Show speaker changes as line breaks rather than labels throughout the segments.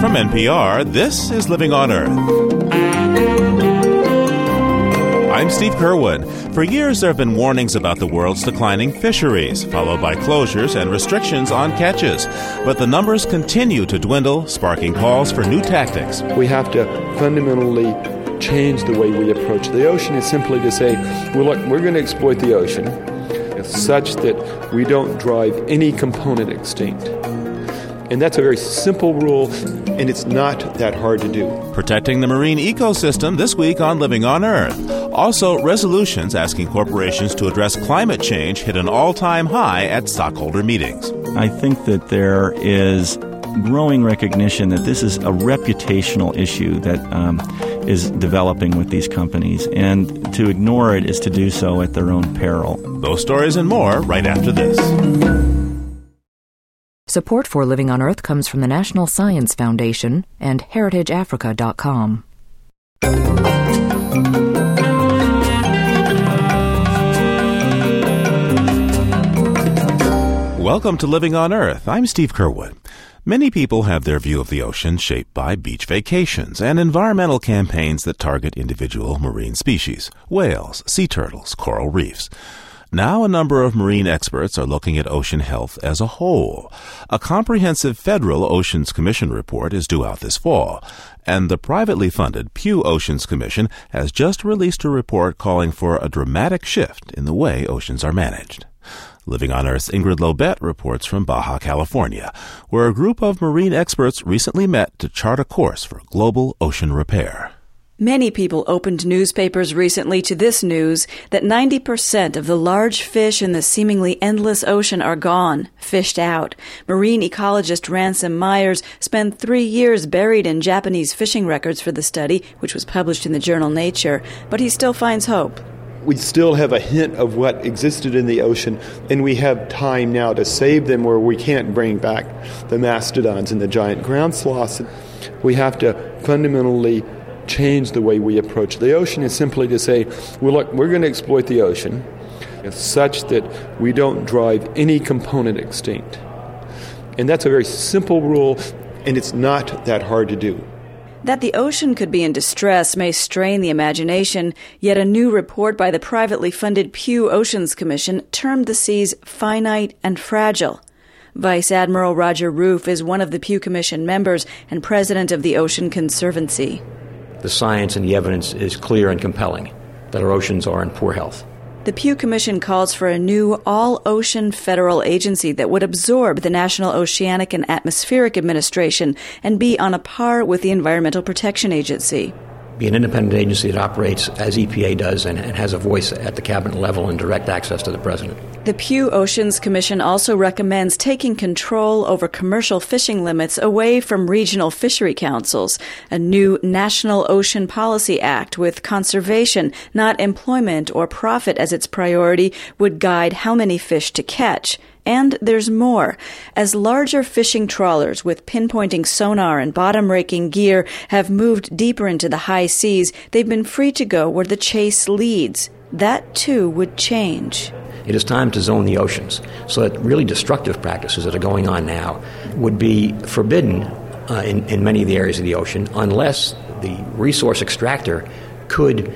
From NPR, this is Living on Earth. I'm Steve Curwood. For years, there have been warnings about the world's declining fisheries, followed by closures and restrictions on catches. But the numbers continue to dwindle, sparking calls for new tactics.
We have to fundamentally change the way we approach the ocean. Is simply to say, well, look, we're going to exploit the ocean such that we don't drive any component extinct. And that's a very simple rule, and it's not that hard to do.
Protecting the marine ecosystem this week on Living on Earth. Also, resolutions asking corporations to address climate change hit an all time high at stockholder meetings.
I think that there is growing recognition that this is a reputational issue that um, is developing with these companies, and to ignore it is to do so at their own peril.
Those stories and more right after this.
Support for Living on Earth comes from the National Science Foundation and HeritageAfrica.com.
Welcome to Living on Earth. I'm Steve Curwood. Many people have their view of the ocean shaped by beach vacations and environmental campaigns that target individual marine species whales, sea turtles, coral reefs. Now, a number of marine experts are looking at ocean health as a whole. A comprehensive federal Oceans Commission report is due out this fall, and the privately funded Pew Oceans Commission has just released a report calling for a dramatic shift in the way oceans are managed. Living on Earth's Ingrid Lobet reports from Baja, California, where a group of marine experts recently met to chart a course for global ocean repair.
Many people opened newspapers recently to this news that 90% of the large fish in the seemingly endless ocean are gone, fished out. Marine ecologist Ransom Myers spent three years buried in Japanese fishing records for the study, which was published in the journal Nature, but he still finds hope.
We still have a hint of what existed in the ocean, and we have time now to save them where we can't bring back the mastodons and the giant ground sloths. We have to fundamentally change the way we approach the ocean is simply to say, well, look, we're going to exploit the ocean such that we don't drive any component extinct. And that's a very simple rule, and it's not that hard to do.
That the ocean could be in distress may strain the imagination, yet a new report by the privately funded Pew Oceans Commission termed the seas finite and fragile. Vice Admiral Roger Rufe is one of the Pew Commission members and president of the Ocean Conservancy
the science and the evidence is clear and compelling that our oceans are in poor health.
The Pew Commission calls for a new all ocean federal agency that would absorb the National Oceanic and Atmospheric Administration and be on a par with the Environmental Protection Agency
be an independent agency that operates as EPA does and, and, has a voice at the cabinet level and direct access to the president.
The Pew Oceans Commission also recommends taking control over commercial fishing limits away from regional fishery councils. A new National Ocean Policy Act with conservation, not employment or profit as its priority, would guide how many fish to catch. And there's more. As larger fishing trawlers with pinpointing sonar and bottom raking gear have moved deeper into the high seas, they've been free to go where the chase leads. That too would change.
It is time to zone the oceans so that really destructive practices that are going on now would be forbidden uh, in, in many of the areas of the ocean unless the resource extractor could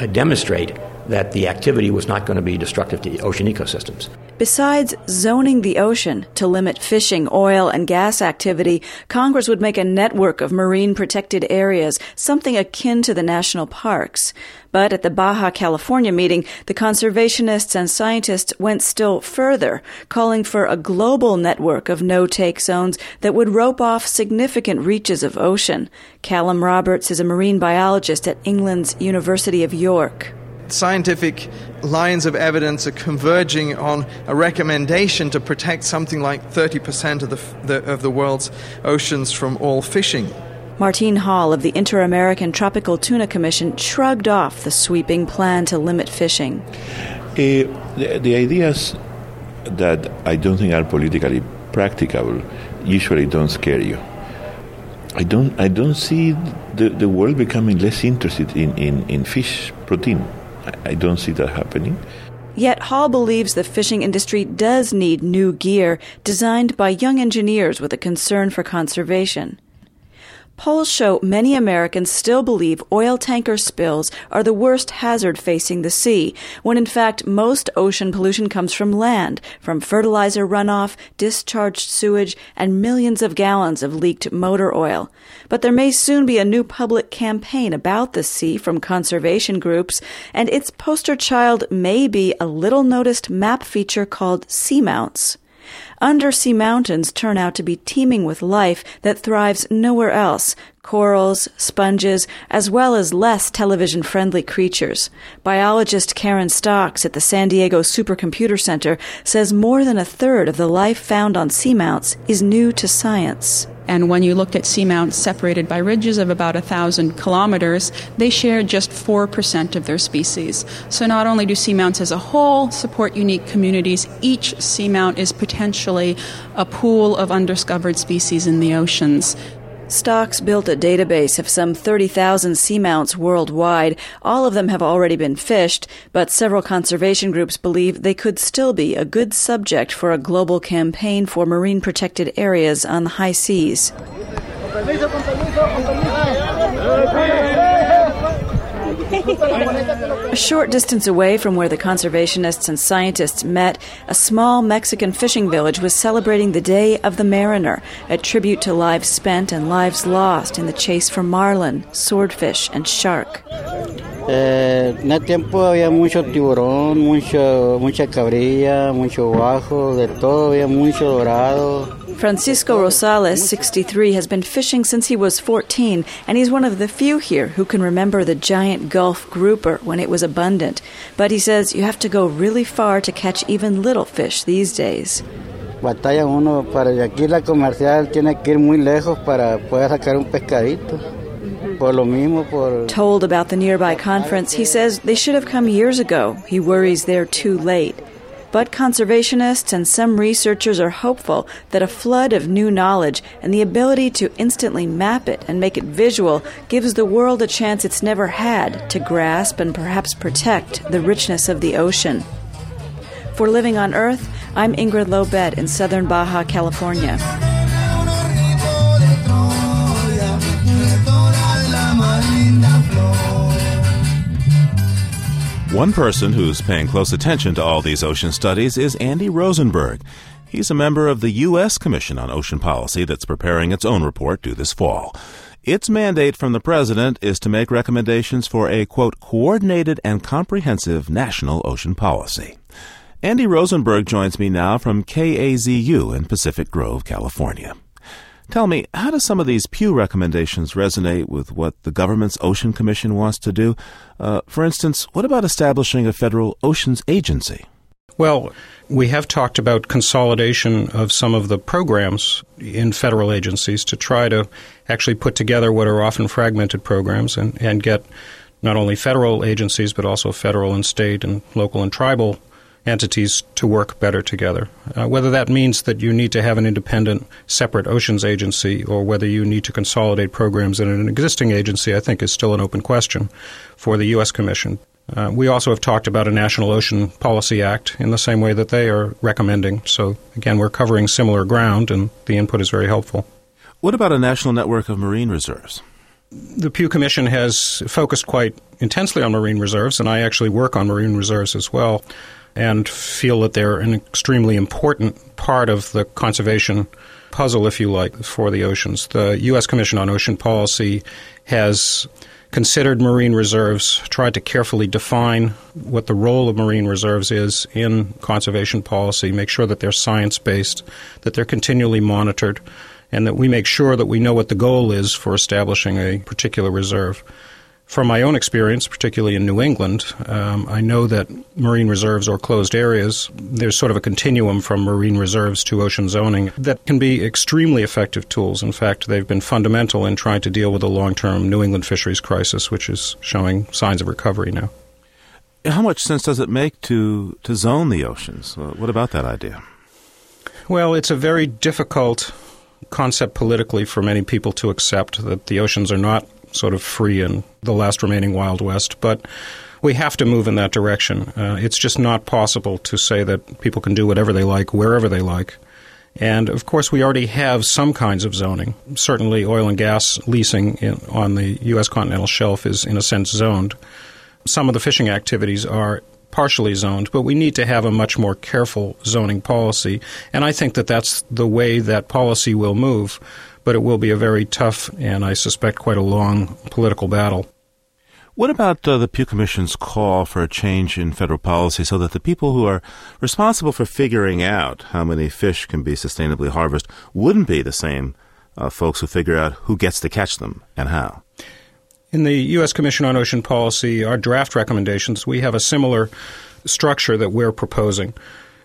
uh, demonstrate that the activity was not going to be destructive to ocean ecosystems.
Besides zoning the ocean to limit fishing, oil, and gas activity, Congress would make a network of marine protected areas, something akin to the national parks. But at the Baja California meeting, the conservationists and scientists went still further, calling for a global network of no-take zones that would rope off significant reaches of ocean. Callum Roberts is a marine biologist at England's University of York
scientific lines of evidence are converging on a recommendation to protect something like 30% of the, the, of the world's oceans from all fishing.
Martine Hall of the Inter American Tropical Tuna Commission shrugged off the sweeping plan to limit fishing.
Uh, the, the ideas that I don't think are politically practicable usually don't scare you. I don't, I don't see the, the world becoming less interested in, in, in fish protein. I don't see that happening.
Yet Hall believes the fishing industry does need new gear designed by young engineers with a concern for conservation. Polls show many Americans still believe oil tanker spills are the worst hazard facing the sea, when in fact most ocean pollution comes from land, from fertilizer runoff, discharged sewage, and millions of gallons of leaked motor oil. But there may soon be a new public campaign about the sea from conservation groups, and its poster child may be a little noticed map feature called Seamounts. Undersea mountains turn out to be teeming with life that thrives nowhere else corals, sponges, as well as less television friendly creatures. Biologist Karen Stocks at the San Diego Supercomputer Center says more than a third of the life found on seamounts is new to science.
And when you looked at seamounts separated by ridges of about 1,000 kilometers, they share just 4% of their species. So not only do seamounts as a whole support unique communities, each seamount is potentially a pool of undiscovered species in the oceans.
Stocks built a database of some 30,000 seamounts worldwide. All of them have already been fished, but several conservation groups believe they could still be a good subject for a global campaign for marine protected areas on the high seas. A short distance away from where the conservationists and scientists met, a small Mexican fishing village was celebrating the Day of the Mariner, a tribute to lives spent and lives lost in the chase for marlin, swordfish, and shark.
Eh, en el tiempo había mucho tiburón, mucho, mucha cabrilla, mucho de todo, había mucho dorado.
Francisco Rosales, 63, has been fishing since he was 14, and he's one of the few here who can remember the giant Gulf grouper when it was abundant. But he says you have to go really far to catch even little fish these days.
Batalla uno para de aquí la comercial tiene que ir muy lejos para poder sacar un pescadito. Por lo mismo, por
Told about the nearby conference, he says they should have come years ago. He worries they're too late. But conservationists and some researchers are hopeful that a flood of new knowledge and the ability to instantly map it and make it visual gives the world a chance it's never had to grasp and perhaps protect the richness of the ocean. For Living on Earth, I'm Ingrid Lobet in southern Baja, California.
One person who's paying close attention to all these ocean studies is Andy Rosenberg. He's a member of the U.S. Commission on Ocean Policy that's preparing its own report due this fall. Its mandate from the president is to make recommendations for a, quote, coordinated and comprehensive national ocean policy. Andy Rosenberg joins me now from KAZU in Pacific Grove, California. Tell me, how do some of these Pew recommendations resonate with what the government's Ocean Commission wants to do? Uh, for instance, what about establishing a federal oceans agency?
Well, we have talked about consolidation of some of the programs in federal agencies to try to actually put together what are often fragmented programs and, and get not only federal agencies but also federal and state and local and tribal entities to work better together. Uh, whether that means that you need to have an independent, separate oceans agency or whether you need to consolidate programs in an existing agency, I think is still an open question for the U.S. Commission. Uh, we also have talked about a National Ocean Policy Act in the same way that they are recommending. So, again, we're covering similar ground, and the input is very helpful.
What about a national network of marine reserves?
The Pew Commission has focused quite intensely on marine reserves, and I actually work on marine reserves as well and feel that they're an extremely important part of the conservation puzzle, if you like, for the oceans. The U.S. Commission on Ocean Policy has considered marine reserves, tried to carefully define what the role of marine reserves is in conservation policy, make sure that they're science based, that they're continually monitored, and that we make sure that we know what the goal is for establishing a particular reserve. From my own experience, particularly in New England, um, I know that marine reserves or closed areas, there's sort of a continuum from marine reserves to ocean zoning that can be extremely effective tools. In fact, they've been fundamental in trying to deal with the long term New England fisheries crisis, which is showing signs of recovery now.
How much sense does it make to, to zone the oceans? What about that idea?
Well, it's a very difficult concept politically for many people to accept that the oceans are not sort of free in the last remaining Wild West. But we have to move in that direction. Uh, it's just not possible to say that people can do whatever they like, wherever they like. And of course, we already have some kinds of zoning. Certainly, oil and gas leasing in, on the U.S. continental shelf is, in a sense, zoned. Some of the fishing activities are partially zoned, but we need to have a much more careful zoning policy. And I think that that's the way that policy will move, but it will be a very tough and I suspect quite a long political battle.
What about uh, the Pew Commission's call for a change in federal policy so that the people who are responsible for figuring out how many fish can be sustainably harvested wouldn't be the same uh, folks who figure out who gets to catch them and how?
In the U.S. Commission on Ocean Policy, our draft recommendations, we have a similar structure that we're proposing,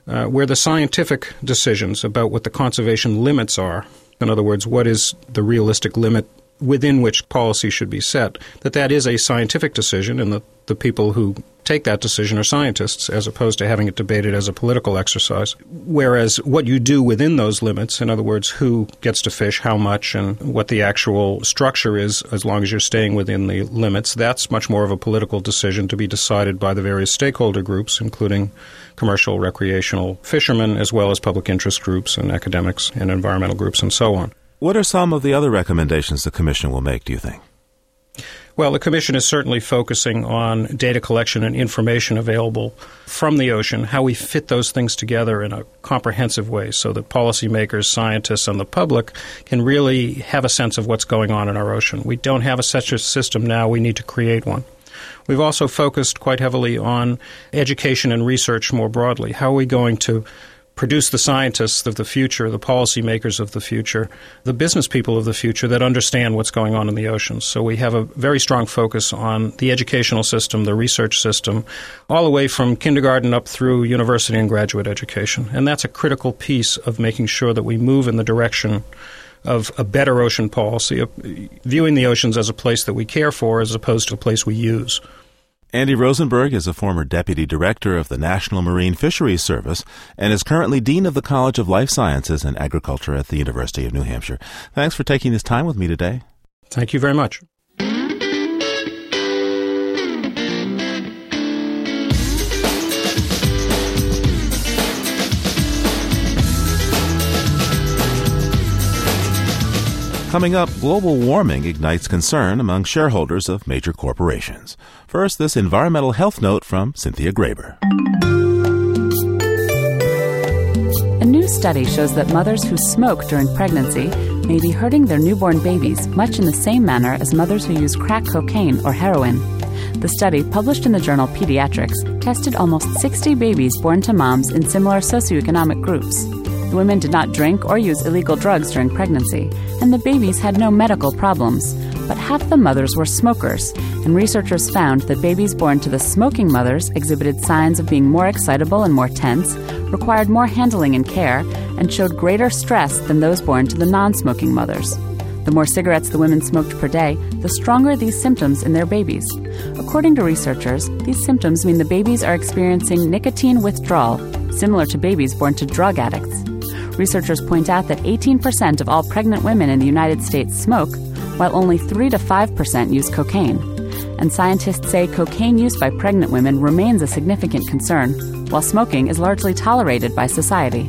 uh, where the scientific decisions about what the conservation limits are, in other words, what is the realistic limit within which policy should be set, that that is a scientific decision and that the people who take that decision are scientists as opposed to having it debated as a political exercise. Whereas what you do within those limits, in other words, who gets to fish, how much, and what the actual structure is, as long as you're staying within the limits, that's much more of a political decision to be decided by the various stakeholder groups, including commercial, recreational fishermen, as well as public interest groups and academics and environmental groups and so on.
What are some of the other recommendations the Commission will make, do you think?
Well, the Commission is certainly focusing on data collection and information available from the ocean, how we fit those things together in a comprehensive way so that policymakers, scientists, and the public can really have a sense of what's going on in our ocean. We don't have a such a system now, we need to create one. We've also focused quite heavily on education and research more broadly. How are we going to produce the scientists of the future, the policymakers of the future, the business people of the future that understand what's going on in the oceans. So we have a very strong focus on the educational system, the research system, all the way from kindergarten up through university and graduate education. And that's a critical piece of making sure that we move in the direction of a better ocean policy, viewing the oceans as a place that we care for as opposed to a place we use.
Andy Rosenberg is a former deputy director of the National Marine Fisheries Service and is currently dean of the College of Life Sciences and Agriculture at the University of New Hampshire. Thanks for taking this time with me today.
Thank you very much.
Coming up, global warming ignites concern among shareholders of major corporations. First, this environmental health note from Cynthia Graber.
A new study shows that mothers who smoke during pregnancy may be hurting their newborn babies much in the same manner as mothers who use crack cocaine or heroin. The study, published in the journal Pediatrics, tested almost 60 babies born to moms in similar socioeconomic groups. The women did not drink or use illegal drugs during pregnancy, and the babies had no medical problems. But half the mothers were smokers, and researchers found that babies born to the smoking mothers exhibited signs of being more excitable and more tense, required more handling and care, and showed greater stress than those born to the non smoking mothers. The more cigarettes the women smoked per day, the stronger these symptoms in their babies. According to researchers, these symptoms mean the babies are experiencing nicotine withdrawal, similar to babies born to drug addicts. Researchers point out that 18% of all pregnant women in the United States smoke, while only 3 to 5% use cocaine. And scientists say cocaine use by pregnant women remains a significant concern, while smoking is largely tolerated by society.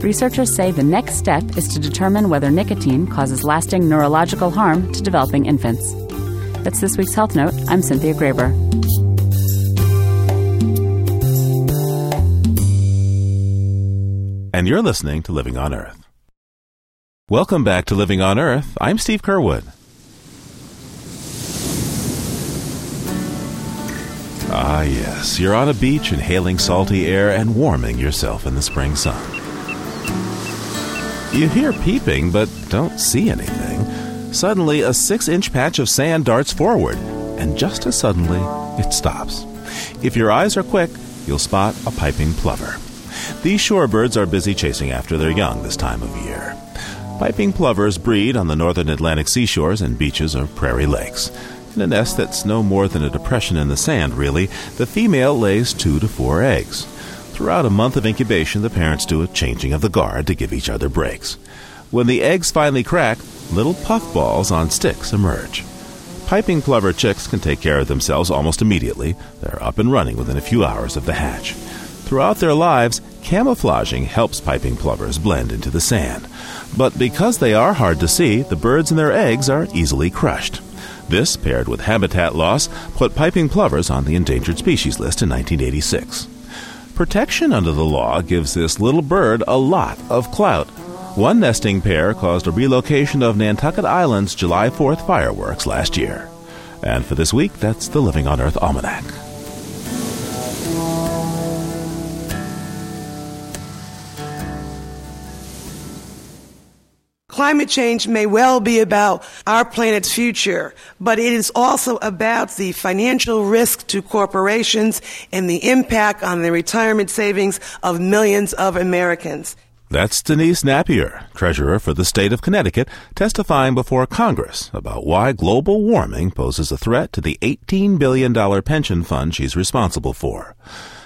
Researchers say the next step is to determine whether nicotine causes lasting neurological harm to developing infants. That's this week's Health Note. I'm Cynthia Graber.
And you're listening to Living on Earth. Welcome back to Living on Earth. I'm Steve Curwood. Ah, yes, you're on a beach inhaling salty air and warming yourself in the spring sun. You hear peeping, but don't see anything. Suddenly, a six inch patch of sand darts forward, and just as suddenly, it stops. If your eyes are quick, you'll spot a piping plover. These shorebirds are busy chasing after their young this time of year. Piping plovers breed on the northern Atlantic seashores and beaches of prairie lakes. In a nest that's no more than a depression in the sand, really, the female lays two to four eggs. Throughout a month of incubation, the parents do a changing of the guard to give each other breaks. When the eggs finally crack, little puffballs on sticks emerge. Piping plover chicks can take care of themselves almost immediately. They're up and running within a few hours of the hatch. Throughout their lives, camouflaging helps piping plovers blend into the sand. But because they are hard to see, the birds and their eggs are easily crushed. This, paired with habitat loss, put piping plovers on the endangered species list in 1986. Protection under the law gives this little bird a lot of clout. One nesting pair caused a relocation of Nantucket Island's July 4th fireworks last year. And for this week, that's the Living on Earth Almanac.
Climate change may well be about our planet's future, but it is also about the financial risk to corporations and the impact on the retirement savings of millions of Americans.
That's Denise Nappier, treasurer for the state of Connecticut, testifying before Congress about why global warming poses a threat to the $18 billion pension fund she's responsible for.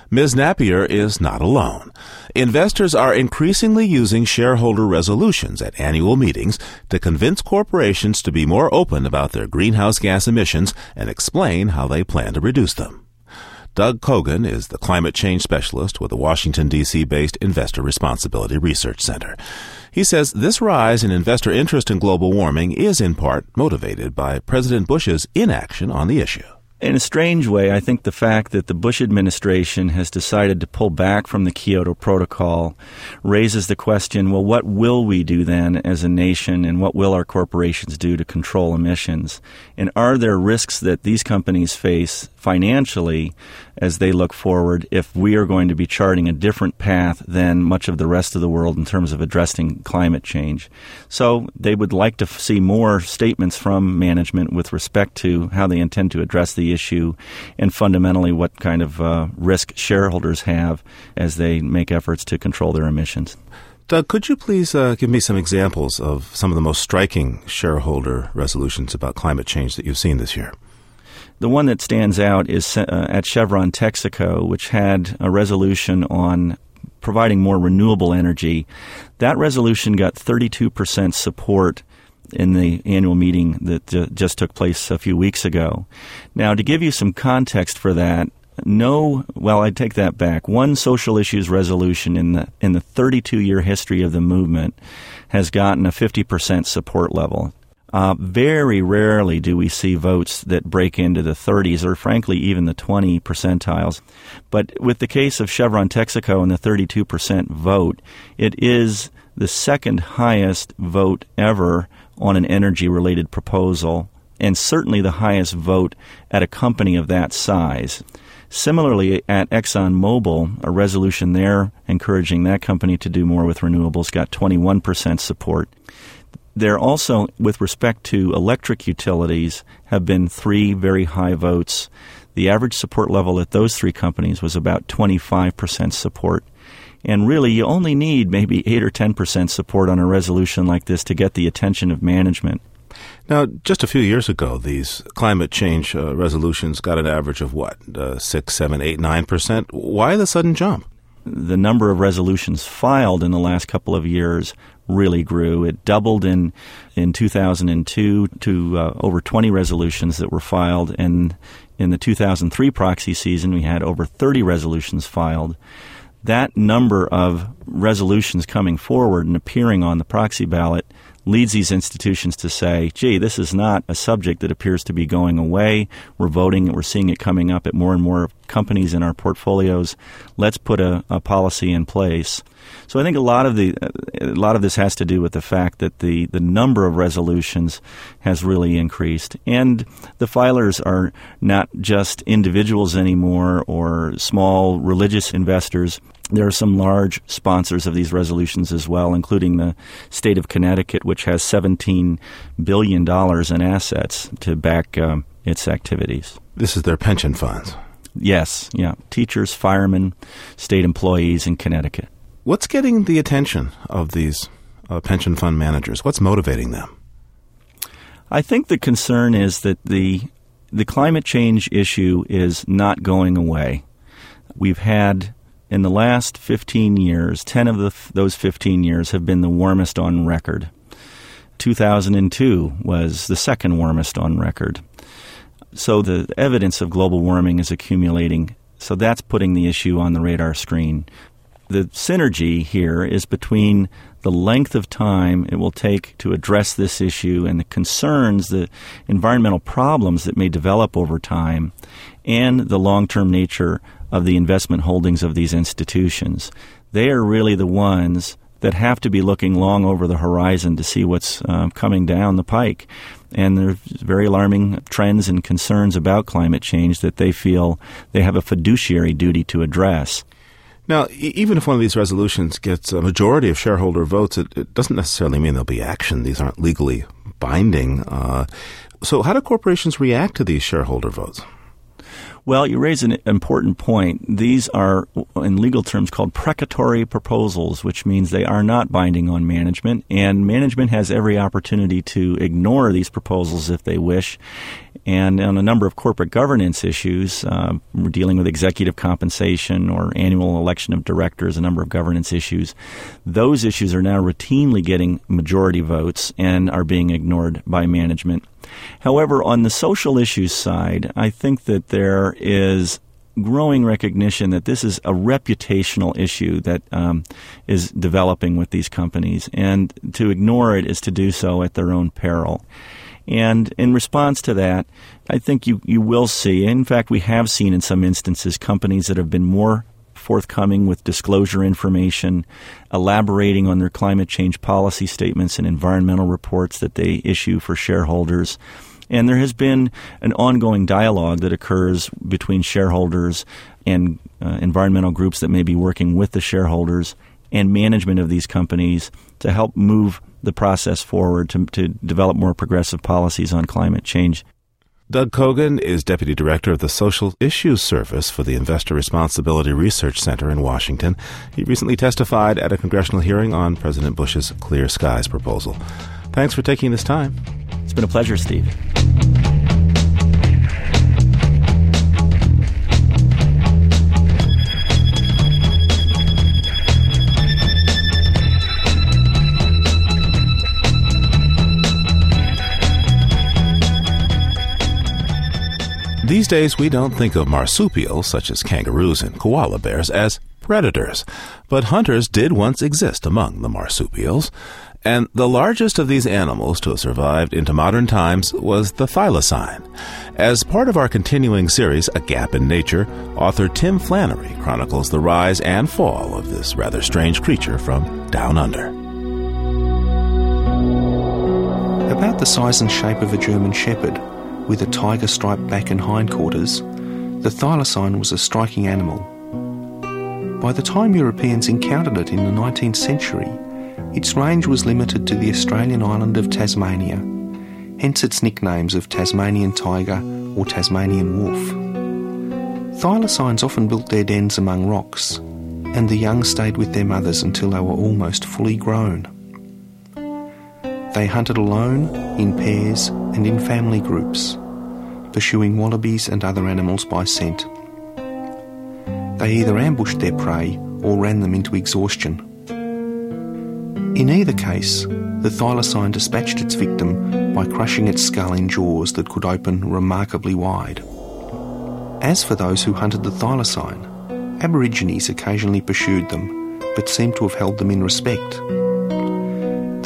Ms. Nappier is not alone. Investors are increasingly using shareholder resolutions at annual meetings to convince corporations to be more open about their greenhouse gas emissions and explain how they plan to reduce them. Doug Cogan is the climate change specialist with the Washington, D.C. based Investor Responsibility Research Center. He says this rise in investor interest in global warming is in part motivated by President Bush's inaction on the issue.
In a strange way, I think the fact that the Bush administration has decided to pull back from the Kyoto Protocol raises the question well, what will we do then as a nation, and what will our corporations do to control emissions? And are there risks that these companies face financially as they look forward if we are going to be charting a different path than much of the rest of the world in terms of addressing climate change. So they would like to see more statements from management with respect to how they intend to address the issue and fundamentally what kind of uh, risk shareholders have as they make efforts to control their emissions.
Doug, could you please uh, give me some examples of some of the most striking shareholder resolutions about climate change that you've seen this year?
The one that stands out is uh, at Chevron Texaco, which had a resolution on providing more renewable energy. That resolution got 32% support in the annual meeting that uh, just took place a few weeks ago. Now, to give you some context for that, no well i take that back one social issues resolution in the in the 32 year history of the movement has gotten a 50% support level uh, very rarely do we see votes that break into the 30s or, frankly, even the 20 percentiles. But with the case of Chevron Texaco and the 32% vote, it is the second highest vote ever on an energy related proposal, and certainly the highest vote at a company of that size. Similarly, at ExxonMobil, a resolution there encouraging that company to do more with renewables got 21% support. There also, with respect to electric utilities, have been three very high votes. The average support level at those three companies was about 25% support. And really, you only need maybe 8 or 10% support on a resolution like this to get the attention of management.
Now, just a few years ago, these climate change uh, resolutions got an average of what, uh, 6, 7, 8, 9%. Why the sudden jump?
The number of resolutions filed in the last couple of years really grew. It doubled in in 2002 to uh, over 20 resolutions that were filed, and in the 2003 proxy season, we had over 30 resolutions filed. That number of resolutions coming forward and appearing on the proxy ballot leads these institutions to say, gee, this is not a subject that appears to be going away. We're voting, we're seeing it coming up at more and more companies in our portfolios. Let's put a, a policy in place. So I think a lot of the a lot of this has to do with the fact that the, the number of resolutions has really increased, and the filers are not just individuals anymore or small religious investors. There are some large sponsors of these resolutions as well, including the state of Connecticut, which has $17 billion in assets to back um, its activities.
This is their pension funds.
Yes, yeah. Teachers, firemen, state employees in Connecticut.
What's getting the attention of these uh, pension fund managers? What's motivating them?
I think the concern is that the the climate change issue is not going away. We've had in the last 15 years, 10 of the, those 15 years have been the warmest on record. 2002 was the second warmest on record. So the evidence of global warming is accumulating. So that's putting the issue on the radar screen. The synergy here is between the length of time it will take to address this issue and the concerns, the environmental problems that may develop over time, and the long term nature of the investment holdings of these institutions. They are really the ones that have to be looking long over the horizon to see what's uh, coming down the pike. And there's very alarming trends and concerns about climate change that they feel they have a fiduciary duty to address.
Now, even if one of these resolutions gets a majority of shareholder votes, it, it doesn't necessarily mean there'll be action. These aren't legally binding. Uh, so, how do corporations react to these shareholder votes?
Well, you raise an important point. These are, in legal terms, called precatory proposals, which means they are not binding on management, and management has every opportunity to ignore these proposals if they wish. And on a number of corporate governance issues, uh, we're dealing with executive compensation or annual election of directors, a number of governance issues. Those issues are now routinely getting majority votes and are being ignored by management. However, on the social issues side, I think that there is growing recognition that this is a reputational issue that um, is developing with these companies, and to ignore it is to do so at their own peril. And in response to that, I think you, you will see, in fact, we have seen in some instances companies that have been more forthcoming with disclosure information, elaborating on their climate change policy statements and environmental reports that they issue for shareholders. And there has been an ongoing dialogue that occurs between shareholders and uh, environmental groups that may be working with the shareholders and management of these companies to help move the process forward to, to develop more progressive policies on climate change.
Doug Cogan is Deputy Director of the Social Issues Service for the Investor Responsibility Research Center in Washington. He recently testified at a congressional hearing on President Bush's Clear Skies proposal. Thanks for taking this time.
It's been a pleasure, Steve.
These days, we don't think of marsupials, such as kangaroos and koala bears, as predators. But hunters did once exist among the marsupials. And the largest of these animals to have survived into modern times was the thylacine. As part of our continuing series, A Gap in Nature, author Tim Flannery chronicles the rise and fall of this rather strange creature from down under.
About the size and shape of a German shepherd, with a tiger striped back and hindquarters, the thylacine was a striking animal. By the time Europeans encountered it in the 19th century, its range was limited to the Australian island of Tasmania, hence its nicknames of Tasmanian tiger or Tasmanian wolf. Thylacines often built their dens among rocks, and the young stayed with their mothers until they were almost fully grown. They hunted alone, in pairs, and in family groups, pursuing wallabies and other animals by scent. They either ambushed their prey or ran them into exhaustion. In either case, the thylacine dispatched its victim by crushing its skull in jaws that could open remarkably wide. As for those who hunted the thylacine, Aborigines occasionally pursued them, but seemed to have held them in respect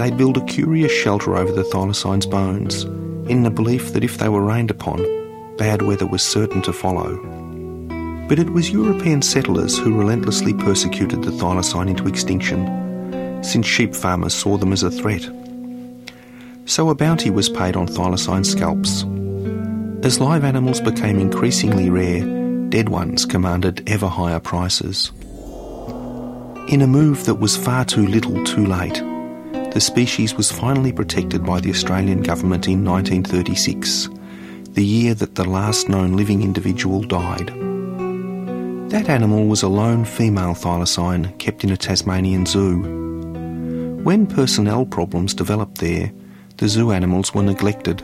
they'd build a curious shelter over the thylacine's bones, in the belief that if they were rained upon, bad weather was certain to follow. But it was European settlers who relentlessly persecuted the thylacine into extinction, since sheep farmers saw them as a threat. So a bounty was paid on thylacine scalps. As live animals became increasingly rare, dead ones commanded ever higher prices. In a move that was far too little too late, the species was finally protected by the Australian government in 1936, the year that the last known living individual died. That animal was a lone female thylacine kept in a Tasmanian zoo. When personnel problems developed there, the zoo animals were neglected.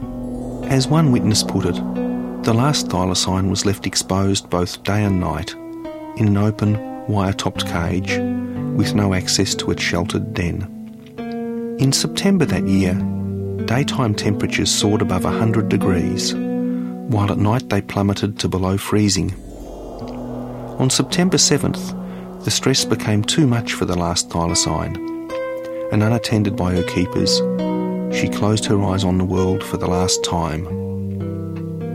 As one witness put it, the last thylacine was left exposed both day and night in an open, wire topped cage with no access to its sheltered den. In September that year, daytime temperatures soared above 100 degrees, while at night they plummeted to below freezing. On September 7th, the stress became too much for the last thylacine, and unattended by her keepers, she closed her eyes on the world for the last time.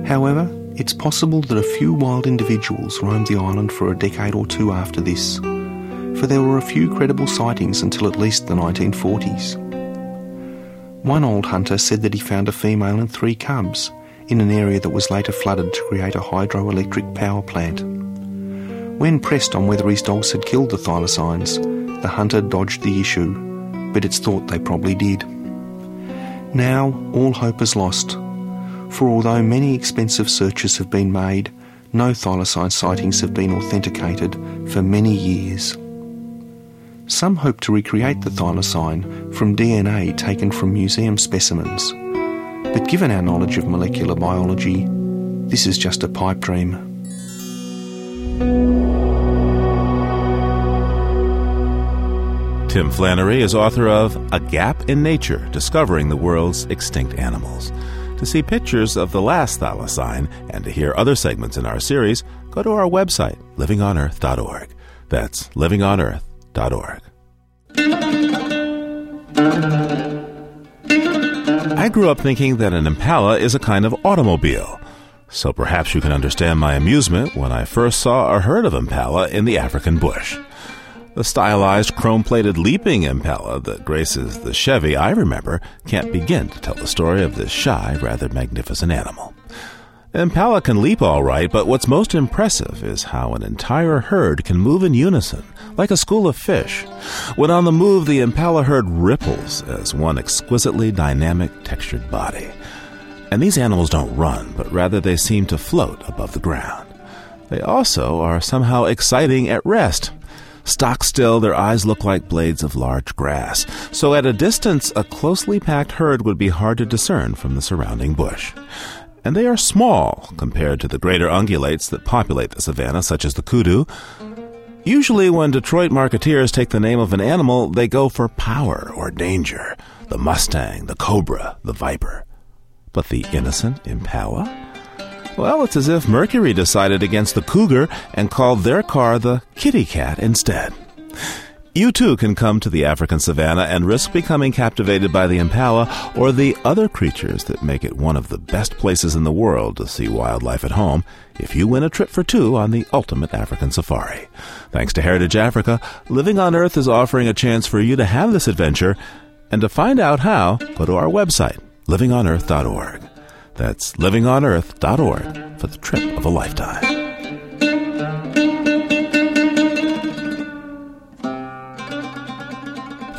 However, it's possible that a few wild individuals roamed the island for a decade or two after this, for there were a few credible sightings until at least the 1940s. One old hunter said that he found a female and three cubs in an area that was later flooded to create a hydroelectric power plant. When pressed on whether his dogs had killed the thylacines, the hunter dodged the issue, but it's thought they probably did. Now all hope is lost, for although many expensive searches have been made, no thylacine sightings have been authenticated for many years. Some hope to recreate the thylacine from DNA taken from museum specimens. But given our knowledge of molecular biology, this is just a pipe dream.
Tim Flannery is author of A Gap in Nature Discovering the World's Extinct Animals. To see pictures of the last thylacine and to hear other segments in our series, go to our website, livingonearth.org. That's I grew up thinking that an impala is a kind of automobile. So perhaps you can understand my amusement when I first saw a herd of impala in the African bush. The stylized chrome plated leaping impala that graces the Chevy I remember can't begin to tell the story of this shy, rather magnificent animal. Impala can leap all right, but what's most impressive is how an entire herd can move in unison, like a school of fish. When on the move, the impala herd ripples as one exquisitely dynamic, textured body. And these animals don't run, but rather they seem to float above the ground. They also are somehow exciting at rest. Stock still, their eyes look like blades of large grass, so at a distance, a closely packed herd would be hard to discern from the surrounding bush. And they are small compared to the greater ungulates that populate the savannah, such as the kudu. Usually, when Detroit marketeers take the name of an animal, they go for power or danger the Mustang, the Cobra, the Viper. But the innocent Impala? Well, it's as if Mercury decided against the cougar and called their car the kitty cat instead. You too can come to the African savannah and risk becoming captivated by the impala or the other creatures that make it one of the best places in the world to see wildlife at home if you win a trip for two on the ultimate African safari. Thanks to Heritage Africa, Living on Earth is offering a chance for you to have this adventure. And to find out how, go to our website, livingonearth.org. That's livingonearth.org for the trip of a lifetime.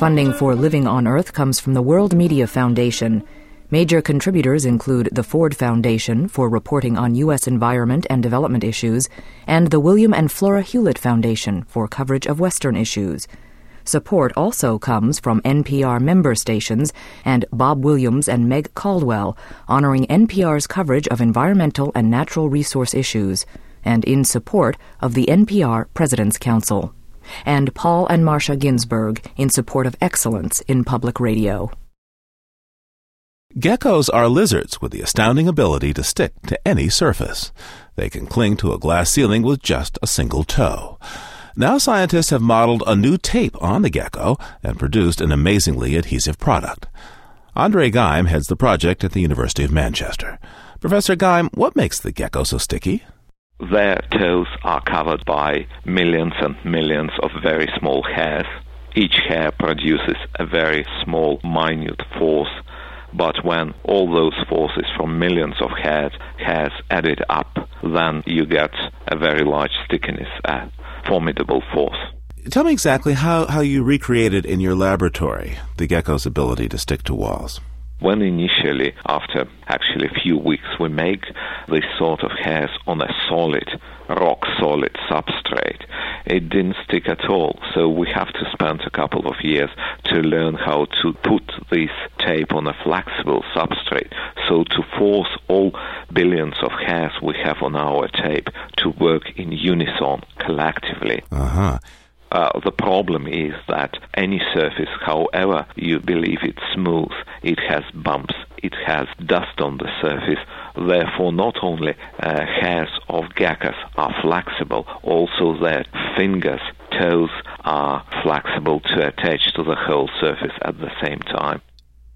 Funding for Living on Earth comes from the World Media Foundation. Major contributors include the Ford Foundation for reporting on U.S. environment and development issues, and the William and Flora Hewlett Foundation for coverage of Western issues. Support also comes from NPR member stations and Bob Williams and Meg Caldwell, honoring NPR's coverage of environmental and natural resource issues, and in support of the NPR President's Council. And Paul and Marcia Ginsburg in support of excellence in public radio.
Geckos are lizards with the astounding ability to stick to any surface. They can cling to a glass ceiling with just a single toe. Now scientists have modeled a new tape on the gecko and produced an amazingly adhesive product. Andre Geim heads the project at the University of Manchester. Professor Geim, what makes the gecko so sticky?
Their toes are covered by millions and millions of very small hairs. Each hair produces a very small, minute force, but when all those forces from millions of hairs, hairs added up, then you get a very large stickiness, a formidable force.
Tell me exactly how, how you recreated in your laboratory the gecko's ability to stick to walls.
When initially, after actually a few weeks, we make this sort of hairs on a solid, rock solid substrate, it didn't stick at all. So we have to spend a couple of years to learn how to put this tape on a flexible substrate. So to force all billions of hairs we have on our tape to work in unison collectively.
Uh-huh.
Uh, the problem is that any surface, however you believe it's smooth, it has bumps, it has dust on the surface, Therefore, not only uh, hairs of geckos are flexible, also their fingers, toes are flexible to attach to the whole surface at the same time.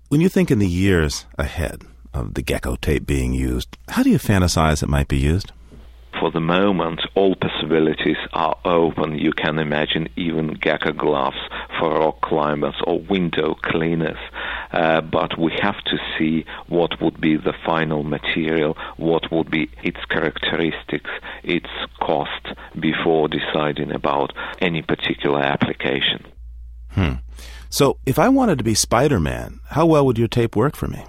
When you think in the years ahead of the gecko tape being used, how do you fantasize it might be used?
For the moment, all possibilities are open. You can imagine even gecko gloves for rock climbers or window cleaners. Uh, but we have to see what would be the final material, what would be its characteristics, its cost before deciding about any particular application.
Hmm. So, if I wanted to be Spider Man, how well would your tape work for me?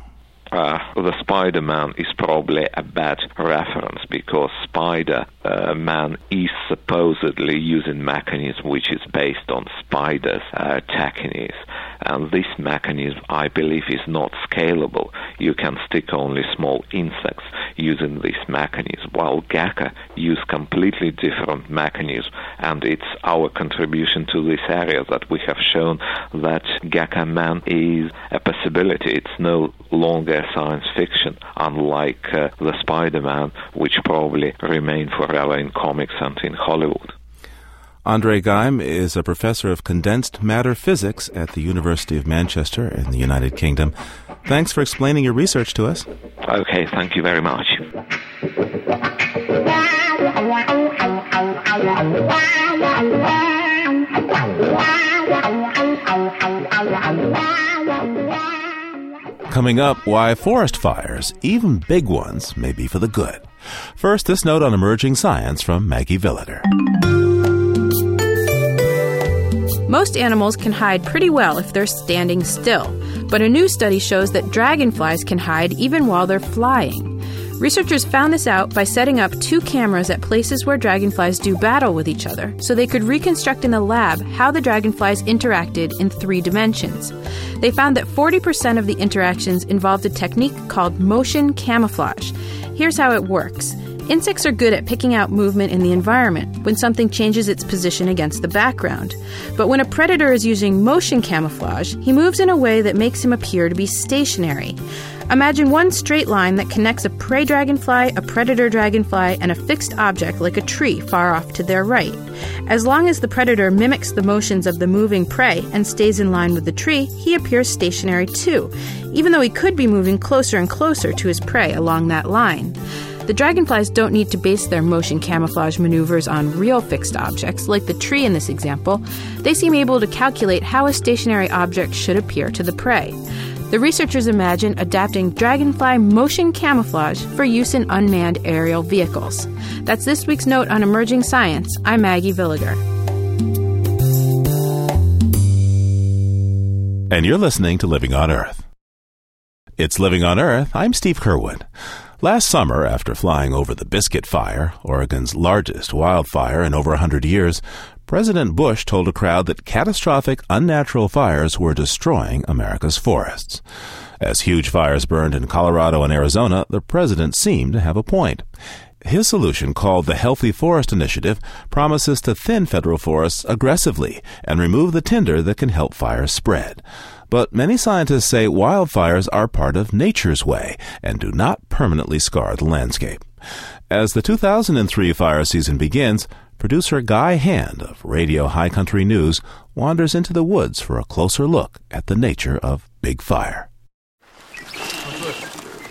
Uh, the Spider Man is probably a bad reference because Spider uh, Man is supposedly using mechanism which is based on spiders' uh, techniques, and this mechanism, I believe, is not scalable. You can stick only small insects using this mechanism, while Gecko use completely different mechanism, and it's our contribution to this area that we have shown that Gecko Man is a possibility. It's no longer science fiction, unlike uh, the Spider-Man, which probably remain forever in comics and in Hollywood.
Andre Geim is a professor of condensed matter physics at the University of Manchester in the United Kingdom. Thanks for explaining your research to us.
Okay, thank you very much.
Coming up, why forest fires, even big ones, may be for the good. First, this note on emerging science from Maggie Villiger.
Most animals can hide pretty well if they're standing still, but a new study shows that dragonflies can hide even while they're flying. Researchers found this out by setting up two cameras at places where dragonflies do battle with each other, so they could reconstruct in the lab how the dragonflies interacted in three dimensions. They found that 40% of the interactions involved a technique called motion camouflage. Here's how it works. Insects are good at picking out movement in the environment when something changes its position against the background. But when a predator is using motion camouflage, he moves in a way that makes him appear to be stationary. Imagine one straight line that connects a prey dragonfly, a predator dragonfly, and a fixed object like a tree far off to their right. As long as the predator mimics the motions of the moving prey and stays in line with the tree, he appears stationary too, even though he could be moving closer and closer to his prey along that line. The dragonflies don't need to base their motion camouflage maneuvers on real fixed objects, like the tree in this example. They seem able to calculate how a stationary object should appear to the prey. The researchers imagine adapting dragonfly motion camouflage for use in unmanned aerial vehicles. That's this week's note on emerging science. I'm Maggie Villiger.
And you're listening to Living on Earth. It's Living on Earth. I'm Steve Curwood. Last summer, after flying over the Biscuit Fire, Oregon's largest wildfire in over a 100 years, President Bush told a crowd that catastrophic unnatural fires were destroying America's forests. As huge fires burned in Colorado and Arizona, the president seemed to have a point. His solution, called the Healthy Forest Initiative, promises to thin federal forests aggressively and remove the tinder that can help fires spread. But many scientists say wildfires are part of nature's way and do not permanently scar the landscape. As the 2003 fire season begins, producer Guy Hand of Radio High Country News wanders into the woods for a closer look at the nature of Big Fire.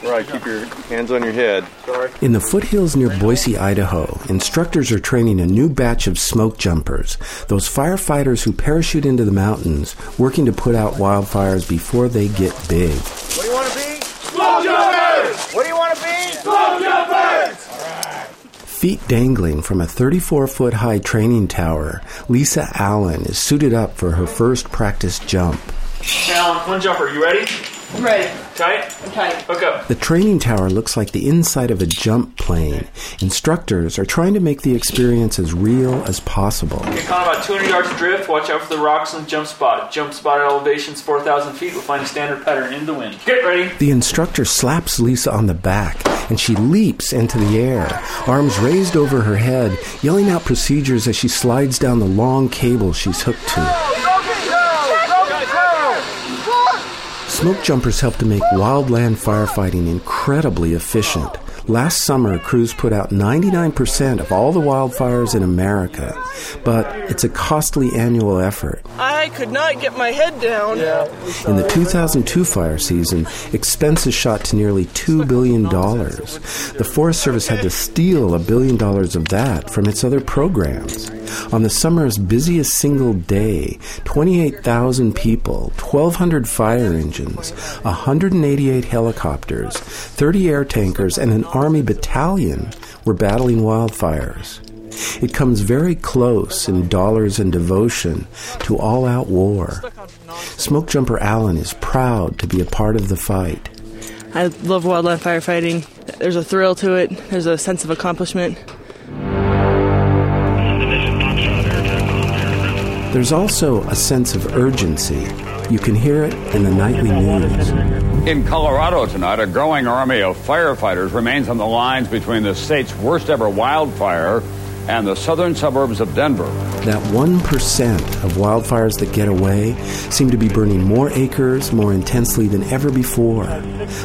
Right, keep your hands on your head. Sorry.
In the foothills near Boise, Idaho, instructors are training a new batch of smoke jumpers, those firefighters who parachute into the mountains, working to put out wildfires before they get big.
What do you want to be? Smoke jumpers! What do you want to be? Smoke jumpers!
Feet dangling from a 34 foot high training tower, Lisa Allen is suited up for her first practice jump.
Allen, one jumper, you ready?
I'm ready.
Tight?
I'm tight.
Hook up.
The training tower looks like the inside of a jump plane. Instructors are trying to make the experience as real as possible.
Okay, count about 200 yards drift. Watch out for the rocks and jump spot. Jump spot at elevations 4,000 feet. We'll find a standard pattern in the wind. Get ready.
The instructor slaps Lisa on the back and she leaps into the air, arms raised over her head, yelling out procedures as she slides down the long cable she's hooked to. Oh, Smoke jumpers help to make wildland firefighting incredibly efficient. Last summer, crews put out 99% of all the wildfires in America, but it's a costly annual effort.
I could not get my head down. Yeah.
In the 2002 fire season, expenses shot to nearly $2 billion. The Forest Service had to steal a billion dollars of that from its other programs. On the summer's busiest single day, 28,000 people, 1,200 fire engines, 188 helicopters, 30 air tankers, and an Army battalion were battling wildfires. It comes very close in dollars and devotion to all out war. Smoke Jumper Allen is proud to be a part of the fight.
I love wildland firefighting. There's a thrill to it, there's a sense of accomplishment.
There's also a sense of urgency. You can hear it in the nightly news.
In Colorado tonight, a growing army of firefighters remains on the lines between the state's worst ever wildfire and the southern suburbs of Denver.
That 1% of wildfires that get away seem to be burning more acres more intensely than ever before.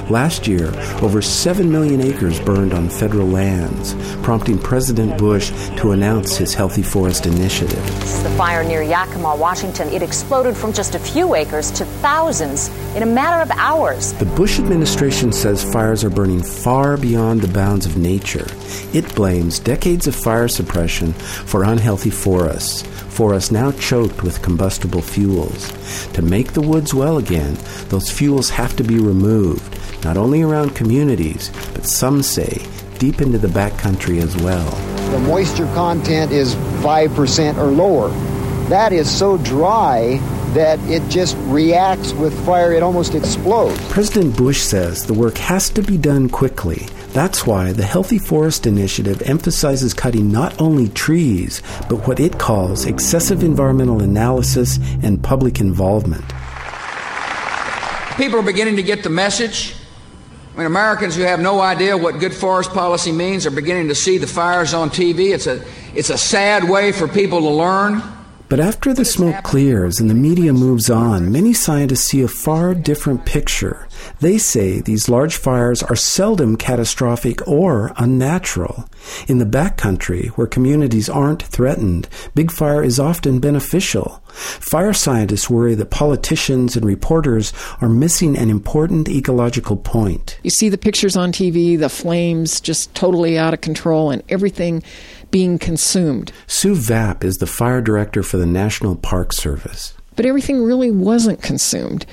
Last year, over 7 million acres burned on federal lands, prompting President Bush to announce his Healthy Forest Initiative.
The fire near Yakima, Washington, it exploded from just a few acres to thousands in a matter of hours.
The Bush administration says fires are burning far beyond the bounds of nature. It blames decades of fire suppression for unhealthy forests, forests now choked with combustible fuels. To make the woods well again, those fuels have to be removed, not only around communities, but some say deep into the backcountry as well.
The moisture content is 5% or lower. That is so dry that it just reacts with fire, it almost explodes.
President Bush says the work has to be done quickly. That's why the Healthy Forest Initiative emphasizes cutting not only trees, but what it calls excessive environmental analysis and public involvement.
People are beginning to get the message. I mean, Americans who have no idea what good forest policy means are beginning to see the fires on TV. It's a, it's a sad way for people to learn.
But after the smoke clears and the media moves on, many scientists see a far different picture. They say these large fires are seldom catastrophic or unnatural. In the backcountry, where communities aren't threatened, big fire is often beneficial. Fire scientists worry that politicians and reporters are missing an important ecological point.
You see the pictures on TV, the flames just totally out of control, and everything being consumed.
Sue Vapp is the fire director for the National Park Service.
But everything really wasn't consumed.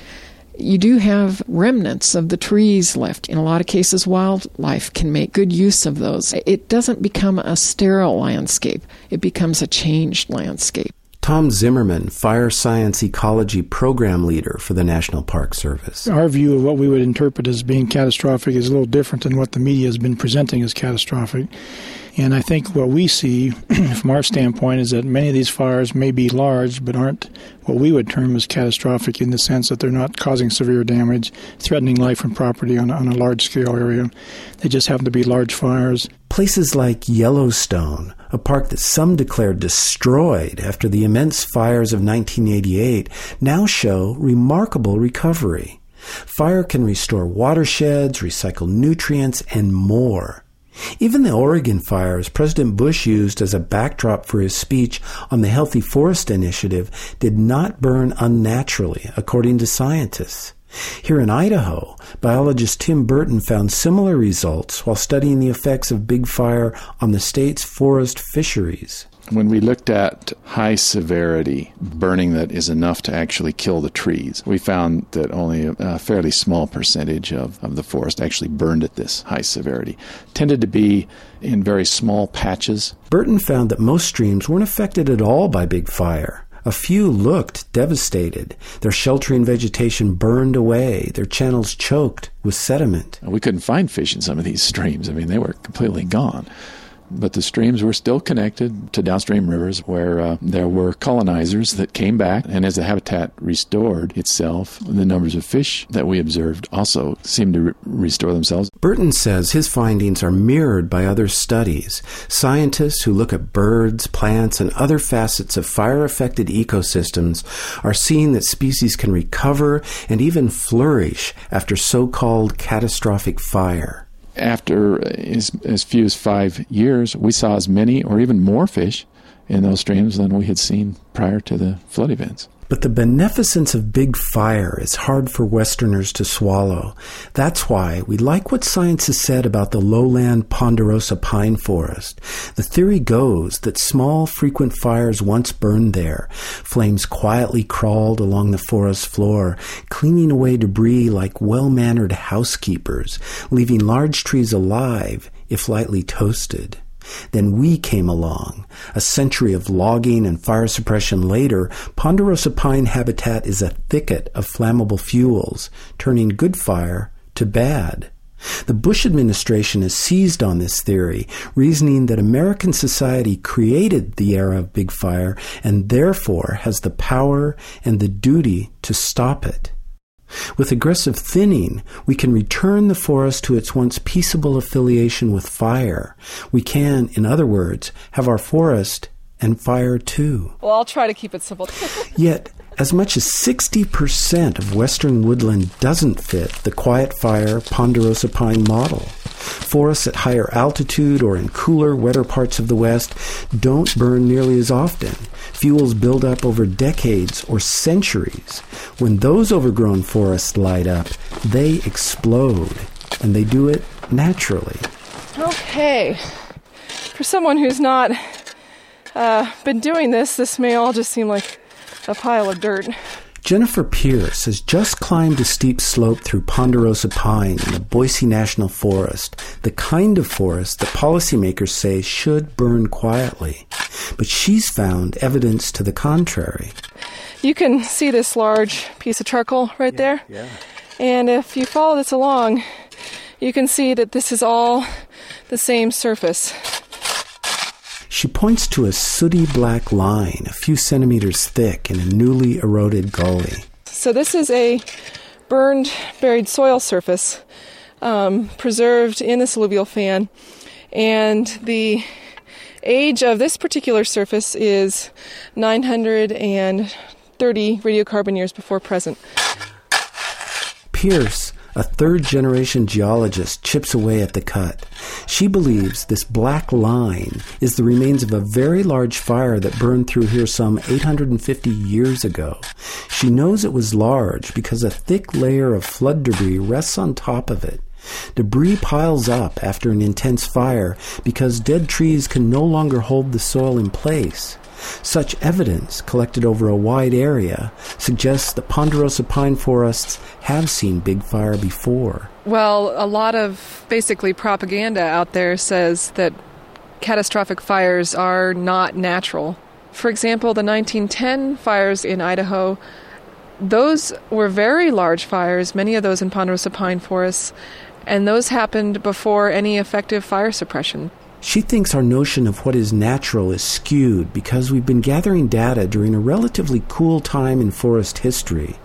You do have remnants of the trees left. In a lot of cases, wildlife can make good use of those. It doesn't become a sterile landscape, it becomes a changed landscape.
Tom Zimmerman, Fire Science Ecology Program Leader for the National Park Service.
Our view of what we would interpret as being catastrophic is a little different than what the media has been presenting as catastrophic. And I think what we see from our standpoint is that many of these fires may be large, but aren't what we would term as catastrophic in the sense that they're not causing severe damage, threatening life and property on, on a large scale area. They just happen to be large fires.
Places like Yellowstone, a park that some declared destroyed after the immense fires of 1988, now show remarkable recovery. Fire can restore watersheds, recycle nutrients, and more. Even the Oregon fires President Bush used as a backdrop for his speech on the Healthy Forest Initiative did not burn unnaturally, according to scientists. Here in Idaho, biologist Tim Burton found similar results while studying the effects of big fire on the state's forest fisheries.
When we looked at high severity burning that is enough to actually kill the trees, we found that only a fairly small percentage of, of the forest actually burned at this high severity. Tended to be in very small patches.
Burton found that most streams weren't affected at all by big fire. A few looked devastated, their sheltering vegetation burned away, their channels choked with sediment.
We couldn't find fish in some of these streams. I mean, they were completely gone but the streams were still connected to downstream rivers where uh, there were colonizers that came back. And as the habitat restored itself, the numbers of fish that we observed also seemed to re- restore themselves.
Burton says his findings are mirrored by other studies. Scientists who look at birds, plants, and other facets of fire affected ecosystems are seeing that species can recover and even flourish after so called catastrophic fire.
After as, as few as five years, we saw as many or even more fish in those streams than we had seen prior to the flood events.
But the beneficence of big fire is hard for Westerners to swallow. That's why we like what science has said about the lowland ponderosa pine forest. The theory goes that small, frequent fires once burned there. Flames quietly crawled along the forest floor, cleaning away debris like well-mannered housekeepers, leaving large trees alive if lightly toasted. Then we came along. A century of logging and fire suppression later, ponderosa pine habitat is a thicket of flammable fuels, turning good fire to bad. The Bush administration has seized on this theory, reasoning that American society created the era of big fire and therefore has the power and the duty to stop it. With aggressive thinning, we can return the forest to its once peaceable affiliation with fire. We can, in other words, have our forest and fire too.
Well, I'll try to keep it simple.
Yet, as much as 60% of western woodland doesn't fit the quiet fire ponderosa pine model. Forests at higher altitude or in cooler, wetter parts of the West don't burn nearly as often. Fuels build up over decades or centuries. When those overgrown forests light up, they explode, and they do it naturally.
Okay. For someone who's not uh, been doing this, this may all just seem like a pile of dirt.
Jennifer Pierce has just climbed a steep slope through ponderosa pine in the Boise National Forest, the kind of forest that policymakers say should burn quietly. But she's found evidence to the contrary.
You can see this large piece of charcoal right there.
Yeah.
And if you follow this along, you can see that this is all the same surface.
She points to a sooty black line a few centimeters thick in a newly eroded gully.
So, this is a burned, buried soil surface um, preserved in this alluvial fan. And the age of this particular surface is 930 radiocarbon years before present.
Pierce, a third generation geologist, chips away at the cut. She believes this black line is the remains of a very large fire that burned through here some 850 years ago. She knows it was large because a thick layer of flood debris rests on top of it. Debris piles up after an intense fire because dead trees can no longer hold the soil in place. Such evidence, collected over a wide area, suggests that ponderosa pine forests have seen big fire before.
Well, a lot of basically propaganda out there says that catastrophic fires are not natural. For example, the 1910 fires in Idaho, those were very large fires, many of those in ponderosa pine forests, and those happened before any effective fire suppression.
She thinks our notion of what is natural is skewed because we've been gathering data during a relatively cool time in forest history.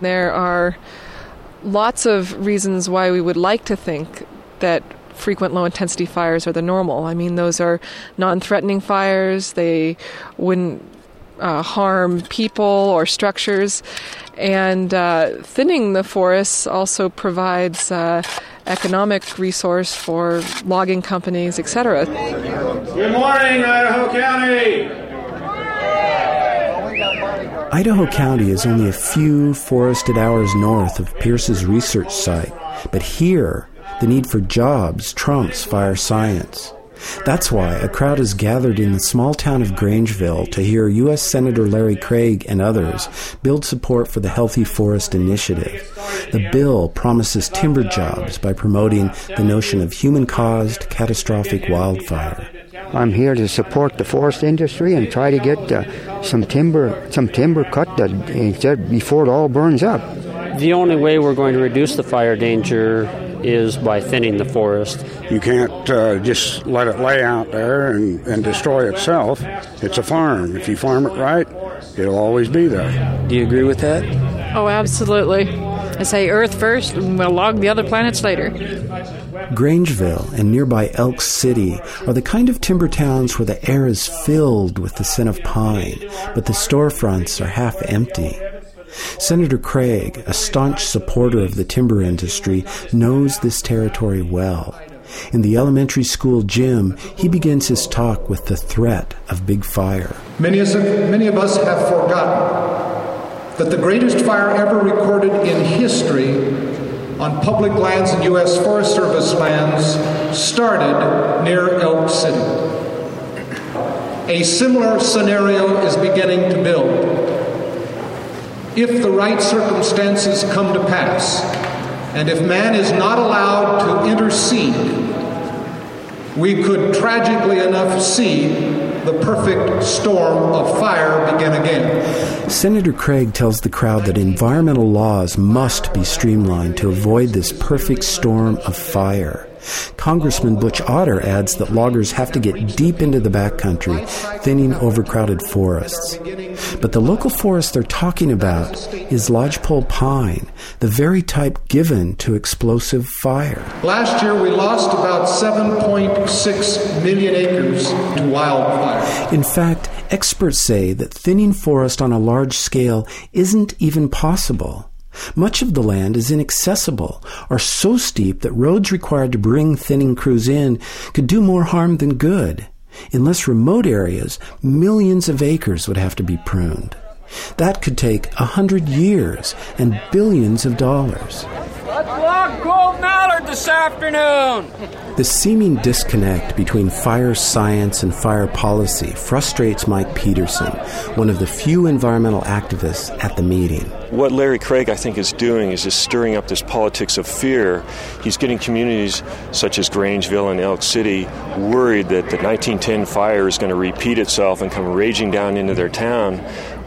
There are lots of reasons why we would like to think that frequent low intensity fires are the normal. I mean, those are non threatening fires, they wouldn't uh, harm people or structures. And uh, thinning the forests also provides uh, economic resource for logging companies, etc.
Good morning, Idaho County.
Idaho County is only a few forested hours north of Pierce's research site, but here, the need for jobs trumps fire science. That's why a crowd is gathered in the small town of Grangeville to hear U.S. Senator Larry Craig and others build support for the Healthy Forest Initiative. The bill promises timber jobs by promoting the notion of human caused catastrophic wildfire.
I'm here to support the forest industry and try to get uh, some timber, some timber cut uh, before it all burns up.
The only way we're going to reduce the fire danger is by thinning the forest.
You can't uh, just let it lay out there and, and destroy itself. It's a farm. If you farm it right, it'll always be there.
Do you agree with that?
Oh, absolutely. I say Earth first, and we'll log the other planets later.
Grangeville and nearby Elk City are the kind of timber towns where the air is filled with the scent of pine, but the storefronts are half empty. Senator Craig, a staunch supporter of the timber industry, knows this territory well. In the elementary school gym, he begins his talk with the threat of big fire.
Many, many of us have forgotten that the greatest fire ever recorded in history on public lands and U.S. Forest Service lands started near Elk City. A similar scenario is beginning to build. If the right circumstances come to pass, and if man is not allowed to intercede, we could tragically enough see the perfect storm of fire begin again.
Senator Craig tells the crowd that environmental laws must be streamlined to avoid this perfect storm of fire. Congressman Butch Otter adds that loggers have to get deep into the backcountry, thinning overcrowded forests. But the local forest they're talking about is lodgepole pine, the very type given to explosive fire.
Last year we lost about 7.6 million acres to wildfire.
In fact, experts say that thinning forest on a large scale isn't even possible. Much of the land is inaccessible or so steep that roads required to bring thinning crews in could do more harm than good. In less remote areas, millions of acres would have to be pruned. That could take a hundred years and billions of dollars.
Let's log gold mallard this afternoon.
The seeming disconnect between fire science and fire policy frustrates Mike Peterson, one of the few environmental activists at the meeting.
What Larry Craig, I think, is doing is just stirring up this politics of fear. He's getting communities such as Grangeville and Elk City worried that the 1910 fire is going to repeat itself and come raging down into their town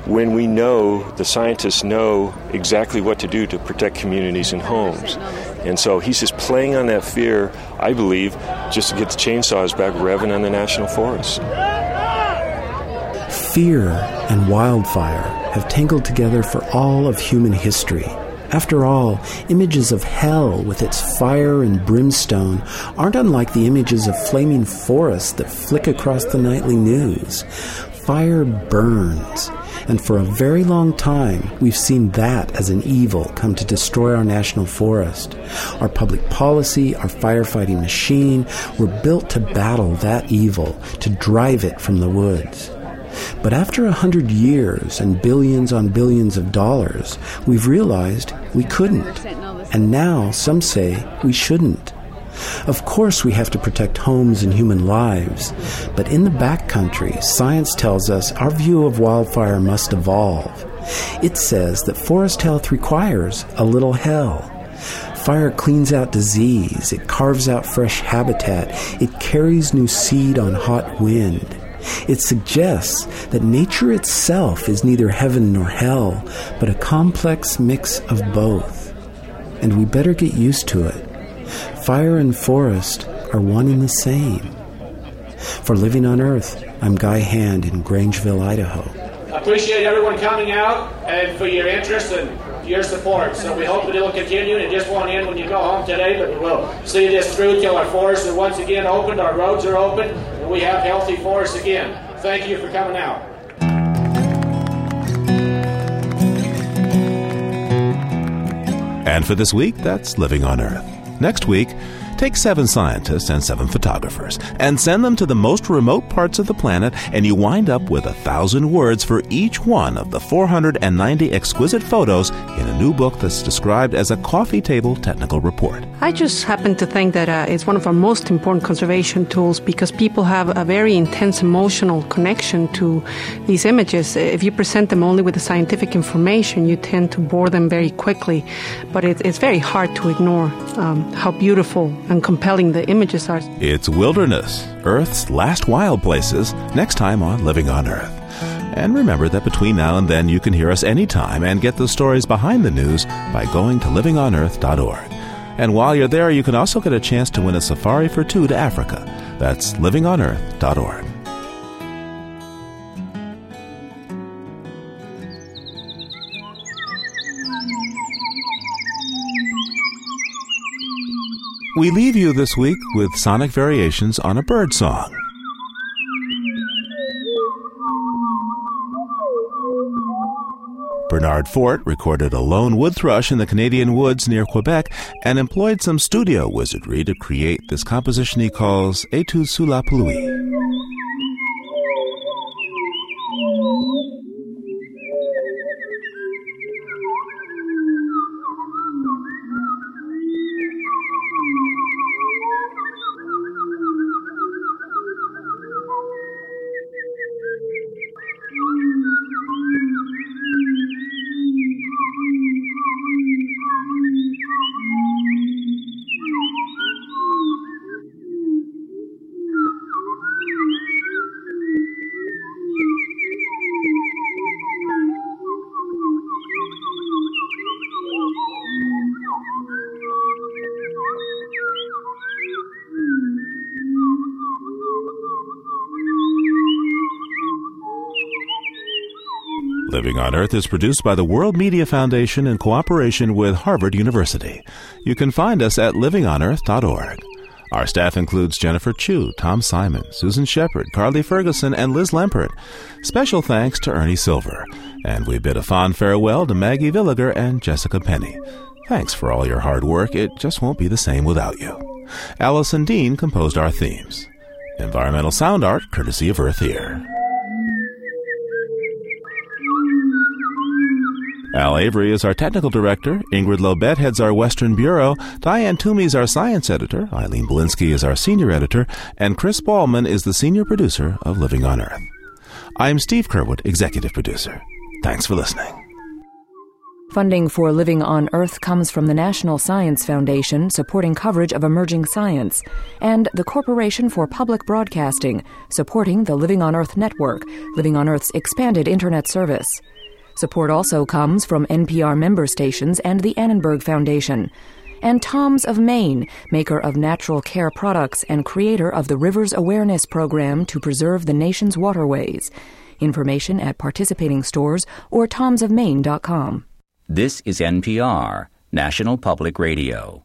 when we know, the scientists know exactly what to do to protect communities and homes. And so he's just playing on that fear, I believe, just to get the chainsaws back revving on the national forest.
Fear and wildfire have tangled together for all of human history. After all, images of hell with its fire and brimstone aren't unlike the images of flaming forests that flick across the nightly news. Fire burns, and for a very long time, we've seen that as an evil come to destroy our national forest. Our public policy, our firefighting machine were built to battle that evil, to drive it from the woods. But after a hundred years and billions on billions of dollars, we've realized we couldn't. And now some say we shouldn't. Of course, we have to protect homes and human lives, but in the backcountry, science tells us our view of wildfire must evolve. It says that forest health requires a little hell. Fire cleans out disease, it carves out fresh habitat, it carries new seed on hot wind. It suggests that nature itself is neither heaven nor hell, but a complex mix of both. And we better get used to it. Fire and forest are one and the same. For Living on Earth, I'm Guy Hand in Grangeville, Idaho.
Appreciate everyone coming out and for your interest and your support. So we hope that it'll continue. It just won't end when you go home today, but we'll see this through till our forests are once again opened, our roads are open, and we have healthy forests again. Thank you for coming out.
And for this week, that's Living on Earth. Next week, take seven scientists and seven photographers and send them to the most remote parts of the planet, and you wind up with a thousand words for each one of the 490 exquisite photos in a new book that's described as a coffee table technical report.
I just happen to think that uh, it's one of our most important conservation tools because people have a very intense emotional connection to these images. If you present them only with the scientific information, you tend to bore them very quickly, but it, it's very hard to ignore um, how beautiful and compelling the images are.
It's Wilderness, Earth's last wild places, next time on Living on Earth. And remember that between now and then you can hear us anytime and get the stories behind the news by going to livingonearth.org. And while you're there, you can also get a chance to win a safari for two to Africa. That's livingonearth.org. We leave you this week with sonic variations on a bird song. Bernard Fort recorded a lone wood thrush in the Canadian woods near Quebec and employed some studio wizardry to create this composition he calls Etude sous la pluie. Living on Earth is produced by the World Media Foundation in cooperation with Harvard University. You can find us at livingonearth.org. Our staff includes Jennifer Chu, Tom Simon, Susan Shepard, Carly Ferguson, and Liz Lempert. Special thanks to Ernie Silver. And we bid a fond farewell to Maggie Villiger and Jessica Penny. Thanks for all your hard work. It just won't be the same without you. Allison Dean composed our themes. Environmental sound art courtesy of Earth Ear. Al Avery is our technical director. Ingrid Lobet heads our Western Bureau. Diane Toomey is our science editor. Eileen Bolinsky is our senior editor. And Chris Ballman is the senior producer of Living on Earth. I'm Steve Curwood, executive producer. Thanks for listening.
Funding for Living on Earth comes from the National Science Foundation, supporting coverage of emerging science, and the Corporation for Public Broadcasting, supporting the Living on Earth network, Living on Earth's expanded Internet service. Support also comes from NPR member stations and the Annenberg Foundation. And Tom's of Maine, maker of natural care products and creator of the Rivers Awareness Program to preserve the nation's waterways. Information at participating stores or tomsofmaine.com.
This is NPR, National Public Radio.